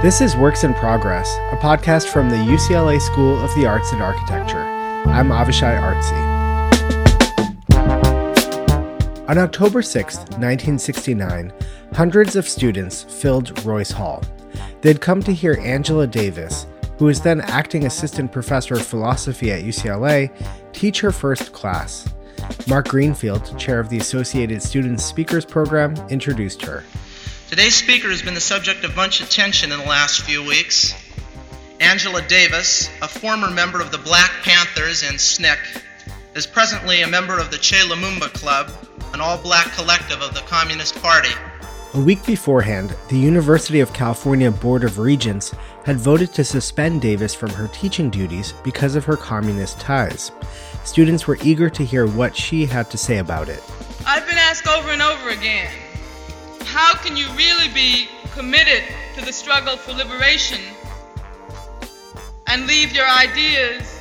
This is Works in Progress, a podcast from the UCLA School of the Arts and Architecture. I'm Avishai Artsy. On October 6, 1969, hundreds of students filled Royce Hall. They'd come to hear Angela Davis, who was then acting assistant professor of philosophy at UCLA, teach her first class. Mark Greenfield, chair of the Associated Students Speakers Program, introduced her. Today's speaker has been the subject of much attention in the last few weeks. Angela Davis, a former member of the Black Panthers and SNCC, is presently a member of the Che Lumumba Club, an all black collective of the Communist Party. A week beforehand, the University of California Board of Regents had voted to suspend Davis from her teaching duties because of her communist ties. Students were eager to hear what she had to say about it. I've been asked over and over again how can you really be committed to the struggle for liberation and leave your ideas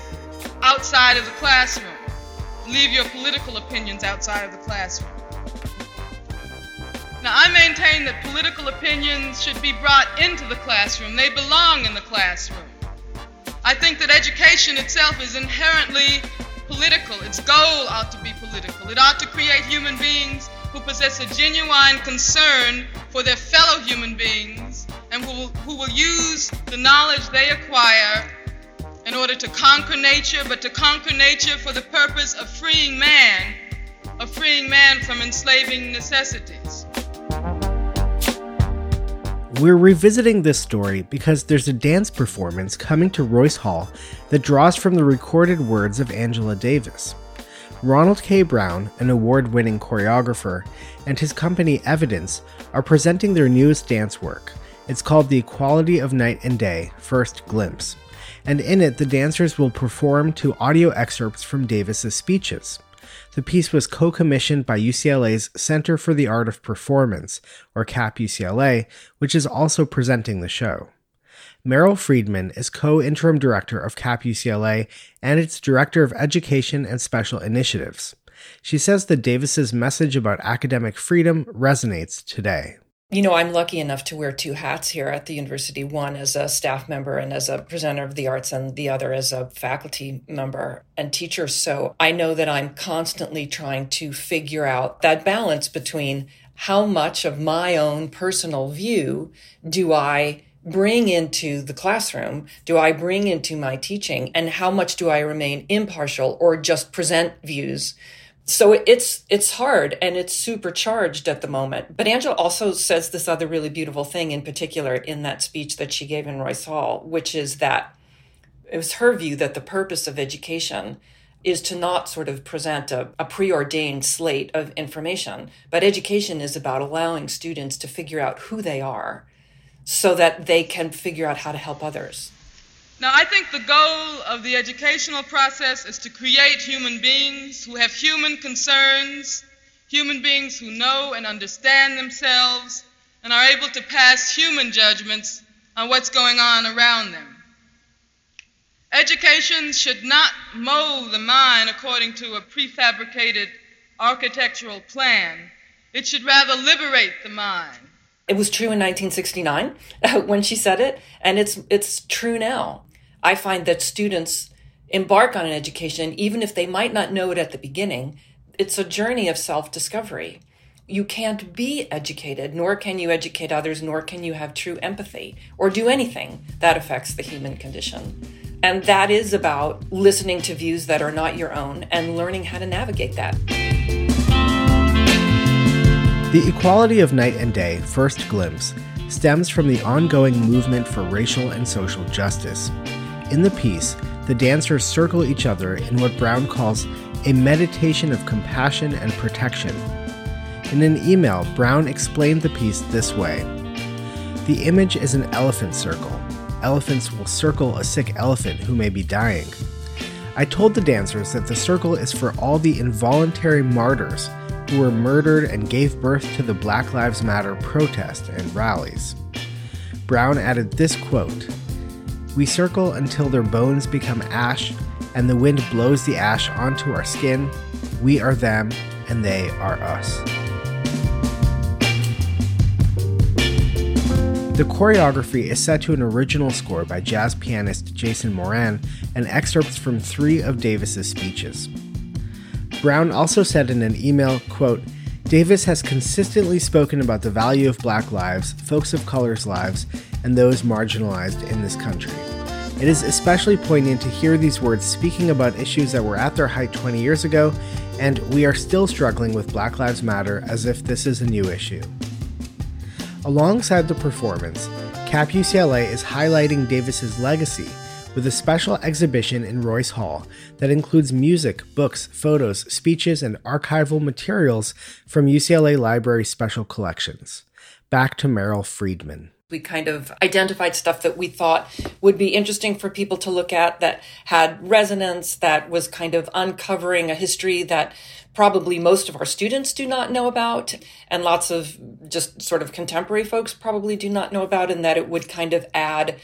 outside of the classroom? Leave your political opinions outside of the classroom? Now, I maintain that political opinions should be brought into the classroom. They belong in the classroom. I think that education itself is inherently political. Its goal ought to be political. It ought to create human beings who possess a genuine concern for their fellow human beings and who will, who will use the knowledge they acquire in order to conquer nature, but to conquer nature for the purpose of freeing man, of freeing man from enslaving necessities. We're revisiting this story because there's a dance performance coming to Royce Hall that draws from the recorded words of Angela Davis. Ronald K. Brown, an award winning choreographer, and his company Evidence are presenting their newest dance work. It's called The Equality of Night and Day First Glimpse, and in it, the dancers will perform to audio excerpts from Davis's speeches. The piece was co commissioned by UCLA's Center for the Art of Performance, or CAP UCLA, which is also presenting the show. Meryl Friedman is co interim director of CAP UCLA and its director of education and special initiatives. She says that Davis's message about academic freedom resonates today. You know, I'm lucky enough to wear two hats here at the university one as a staff member and as a presenter of the arts, and the other as a faculty member and teacher. So I know that I'm constantly trying to figure out that balance between how much of my own personal view do I bring into the classroom? Do I bring into my teaching? And how much do I remain impartial or just present views? so it's it's hard and it's supercharged at the moment but angela also says this other really beautiful thing in particular in that speech that she gave in royce hall which is that it was her view that the purpose of education is to not sort of present a, a preordained slate of information but education is about allowing students to figure out who they are so that they can figure out how to help others now, I think the goal of the educational process is to create human beings who have human concerns, human beings who know and understand themselves, and are able to pass human judgments on what's going on around them. Education should not mold the mind according to a prefabricated architectural plan. It should rather liberate the mind. It was true in 1969 when she said it, and it's it's true now. I find that students embark on an education, even if they might not know it at the beginning, it's a journey of self discovery. You can't be educated, nor can you educate others, nor can you have true empathy or do anything that affects the human condition. And that is about listening to views that are not your own and learning how to navigate that. The equality of night and day, first glimpse, stems from the ongoing movement for racial and social justice. In the piece, the dancers circle each other in what Brown calls a meditation of compassion and protection. In an email, Brown explained the piece this way The image is an elephant circle. Elephants will circle a sick elephant who may be dying. I told the dancers that the circle is for all the involuntary martyrs who were murdered and gave birth to the Black Lives Matter protest and rallies. Brown added this quote we circle until their bones become ash, and the wind blows the ash onto our skin. We are them, and they are us. The choreography is set to an original score by jazz pianist Jason Moran and excerpts from three of Davis's speeches. Brown also said in an email, quote, Davis has consistently spoken about the value of black lives, folks of color's lives, and those marginalized in this country. It is especially poignant to hear these words speaking about issues that were at their height 20 years ago, and we are still struggling with Black Lives Matter as if this is a new issue. Alongside the performance, CAP UCLA is highlighting Davis's legacy with a special exhibition in Royce Hall that includes music, books, photos, speeches, and archival materials from UCLA Library Special Collections. Back to Meryl Friedman. We kind of identified stuff that we thought would be interesting for people to look at that had resonance, that was kind of uncovering a history that probably most of our students do not know about, and lots of just sort of contemporary folks probably do not know about, and that it would kind of add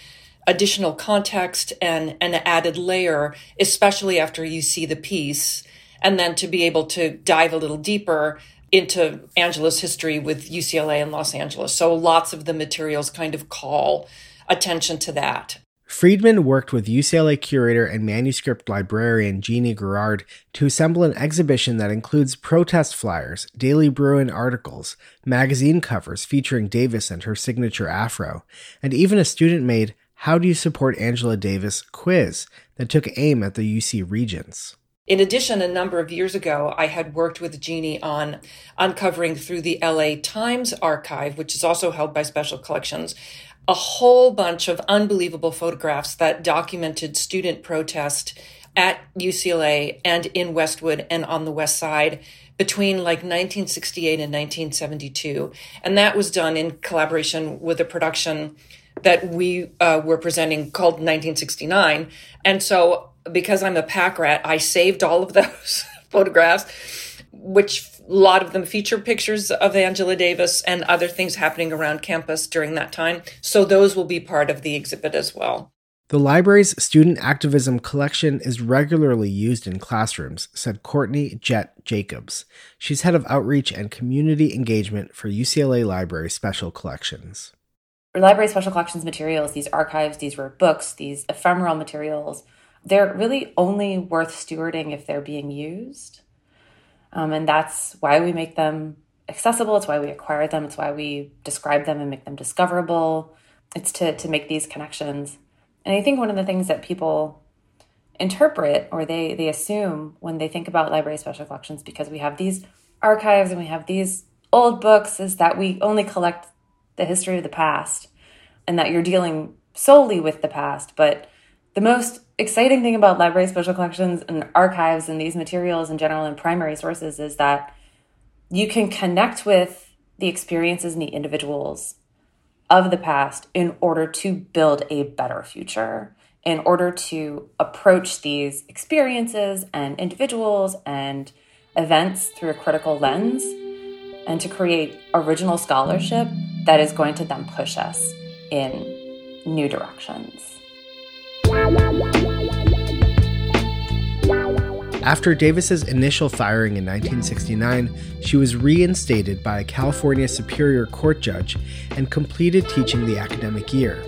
additional context and an added layer, especially after you see the piece, and then to be able to dive a little deeper into Angela's history with UCLA and Los Angeles. So lots of the materials kind of call attention to that. Friedman worked with UCLA curator and manuscript librarian Jeannie Gerard to assemble an exhibition that includes protest flyers, Daily Bruin articles, magazine covers featuring Davis and her signature afro, and even a student made How Do You Support Angela Davis quiz that took aim at the UC Regents. In addition, a number of years ago, I had worked with Jeannie on uncovering through the LA Times archive, which is also held by Special Collections, a whole bunch of unbelievable photographs that documented student protest at UCLA and in Westwood and on the West Side between like 1968 and 1972. And that was done in collaboration with a production that we uh, were presenting called 1969. And so, because I'm a pack rat, I saved all of those photographs, which a lot of them feature pictures of Angela Davis and other things happening around campus during that time. So those will be part of the exhibit as well. The library's student activism collection is regularly used in classrooms, said Courtney Jet Jacobs. She's head of outreach and community engagement for UCLA Library Special Collections. Library Special Collections materials, these archives, these rare books, these ephemeral materials, they're really only worth stewarding if they're being used. Um, and that's why we make them accessible. It's why we acquire them. It's why we describe them and make them discoverable. It's to, to make these connections. And I think one of the things that people interpret or they, they assume when they think about library special collections, because we have these archives and we have these old books, is that we only collect the history of the past and that you're dealing solely with the past. But the most exciting thing about library special collections and archives and these materials in general and primary sources is that you can connect with the experiences and the individuals of the past in order to build a better future, in order to approach these experiences and individuals and events through a critical lens, and to create original scholarship that is going to then push us in new directions. After Davis's initial firing in 1969, she was reinstated by a California Superior Court judge and completed teaching the academic year.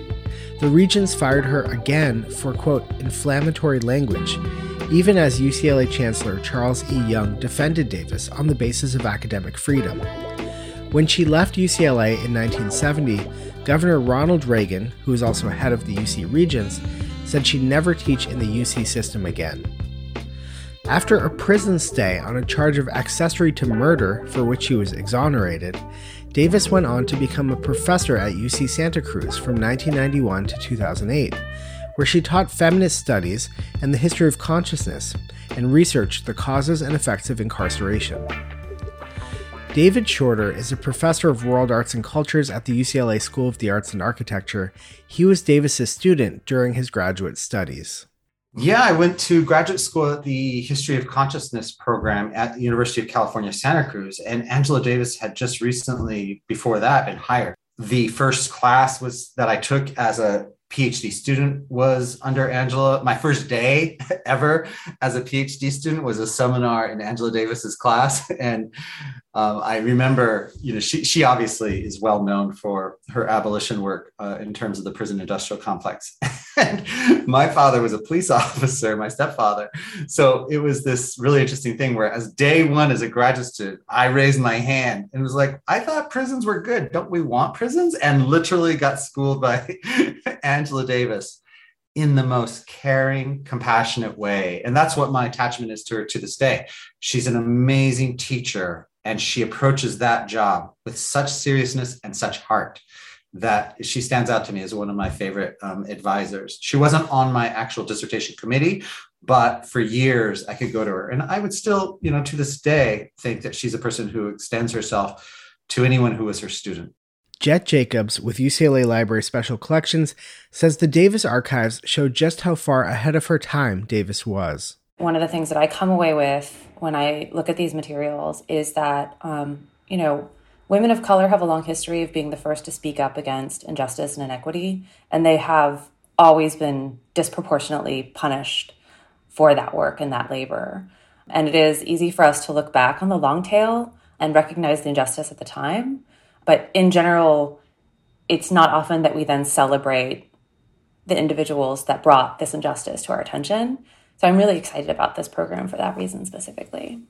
The Regents fired her again for, quote, inflammatory language, even as UCLA Chancellor Charles E. Young defended Davis on the basis of academic freedom. When she left UCLA in 1970, Governor Ronald Reagan, who was also head of the UC Regents, said she'd never teach in the UC system again. After a prison stay on a charge of accessory to murder, for which he was exonerated, Davis went on to become a professor at UC Santa Cruz from 1991 to 2008, where she taught feminist studies and the history of consciousness and researched the causes and effects of incarceration. David Shorter is a professor of world arts and cultures at the UCLA School of the Arts and Architecture. He was Davis's student during his graduate studies. Yeah, I went to graduate school at the History of Consciousness program at the University of California, Santa Cruz, and Angela Davis had just recently, before that, been hired. The first class was that I took as a PhD student was under Angela. My first day ever as a PhD student was a seminar in Angela Davis's class, and um, I remember, you know, she she obviously is well known for her abolition work uh, in terms of the prison industrial complex. and my father was a police officer, my stepfather, so it was this really interesting thing where, as day one as a graduate student, I raised my hand and was like, "I thought prisons were good. Don't we want prisons?" And literally got schooled by Angela Davis in the most caring, compassionate way. And that's what my attachment is to her to this day. She's an amazing teacher and she approaches that job with such seriousness and such heart that she stands out to me as one of my favorite um, advisors. She wasn't on my actual dissertation committee, but for years I could go to her. And I would still, you know, to this day, think that she's a person who extends herself to anyone who is her student. Jet Jacobs with UCLA Library Special Collections says the Davis archives show just how far ahead of her time Davis was. One of the things that I come away with when I look at these materials is that, um, you know, women of color have a long history of being the first to speak up against injustice and inequity, and they have always been disproportionately punished for that work and that labor. And it is easy for us to look back on the long tail and recognize the injustice at the time. But in general, it's not often that we then celebrate the individuals that brought this injustice to our attention. So I'm really excited about this program for that reason specifically.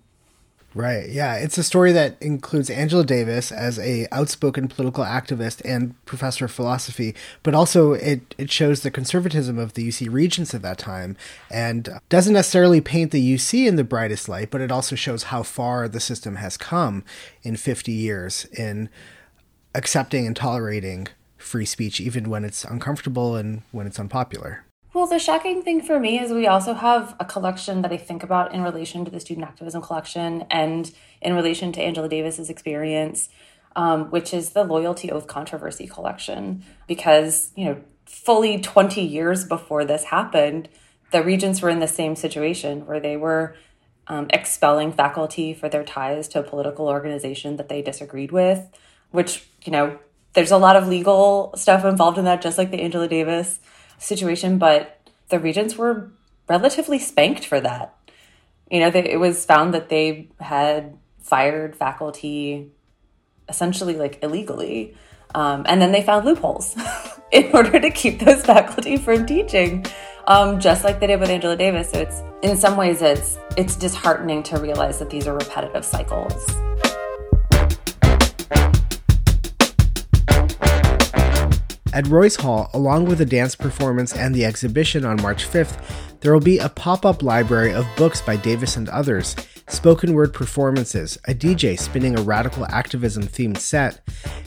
Right. Yeah, it's a story that includes Angela Davis as a outspoken political activist and professor of philosophy, but also it it shows the conservatism of the UC regents at that time and doesn't necessarily paint the UC in the brightest light, but it also shows how far the system has come in 50 years in accepting and tolerating free speech even when it's uncomfortable and when it's unpopular. Well, the shocking thing for me is we also have a collection that I think about in relation to the student activism collection and in relation to Angela Davis's experience, um, which is the Loyalty Oath Controversy collection. Because, you know, fully 20 years before this happened, the regents were in the same situation where they were um, expelling faculty for their ties to a political organization that they disagreed with, which, you know, there's a lot of legal stuff involved in that, just like the Angela Davis situation, but the regents were relatively spanked for that. You know, they, it was found that they had fired faculty essentially like illegally. Um, and then they found loopholes in order to keep those faculty from teaching, um, just like they did with Angela Davis. So it's in some ways it's it's disheartening to realize that these are repetitive cycles. At Royce Hall, along with a dance performance and the exhibition on March 5th, there will be a pop up library of books by Davis and others, spoken word performances, a DJ spinning a radical activism themed set,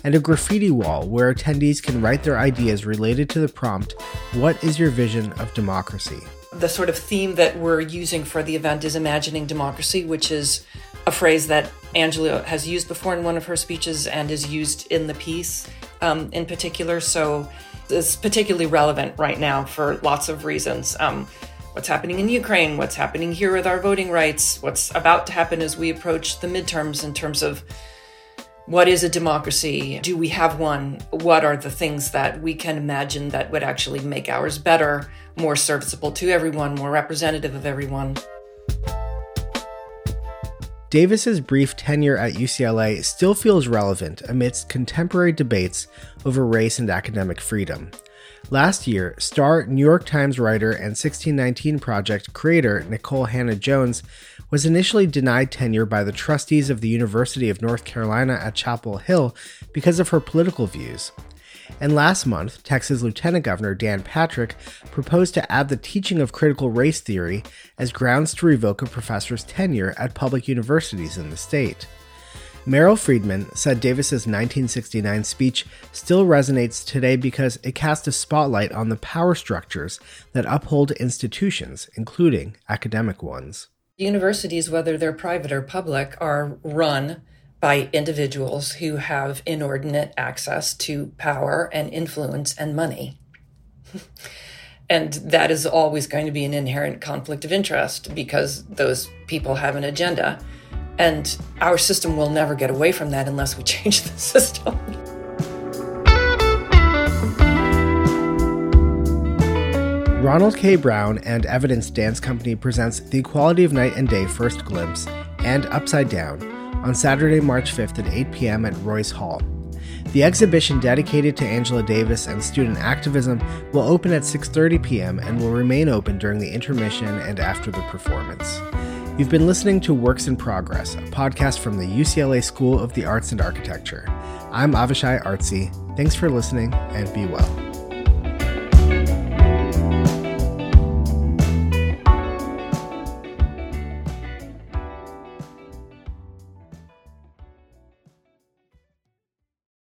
and a graffiti wall where attendees can write their ideas related to the prompt What is your vision of democracy? The sort of theme that we're using for the event is imagining democracy, which is a phrase that Angela has used before in one of her speeches and is used in the piece um, in particular. So it's particularly relevant right now for lots of reasons. Um, what's happening in Ukraine, what's happening here with our voting rights, what's about to happen as we approach the midterms in terms of what is a democracy? Do we have one? What are the things that we can imagine that would actually make ours better, more serviceable to everyone, more representative of everyone? Davis's brief tenure at UCLA still feels relevant amidst contemporary debates over race and academic freedom. Last year, star New York Times writer and 1619 Project creator Nikole Hannah-Jones was initially denied tenure by the trustees of the University of North Carolina at Chapel Hill because of her political views. And last month, Texas Lieutenant Governor Dan Patrick proposed to add the teaching of critical race theory as grounds to revoke a professor's tenure at public universities in the state. Meryl Friedman said Davis's 1969 speech still resonates today because it cast a spotlight on the power structures that uphold institutions, including academic ones. Universities, whether they're private or public, are run by individuals who have inordinate access to power and influence and money. and that is always going to be an inherent conflict of interest because those people have an agenda. And our system will never get away from that unless we change the system. Ronald K. Brown and Evidence Dance Company presents The Equality of Night and Day First Glimpse and Upside Down on Saturday, March 5th at 8 p.m. at Royce Hall. The exhibition dedicated to Angela Davis and student activism will open at 6:30 p.m. and will remain open during the intermission and after the performance. You've been listening to Works in Progress, a podcast from the UCLA School of the Arts and Architecture. I'm Avishai Artsy. Thanks for listening and be well.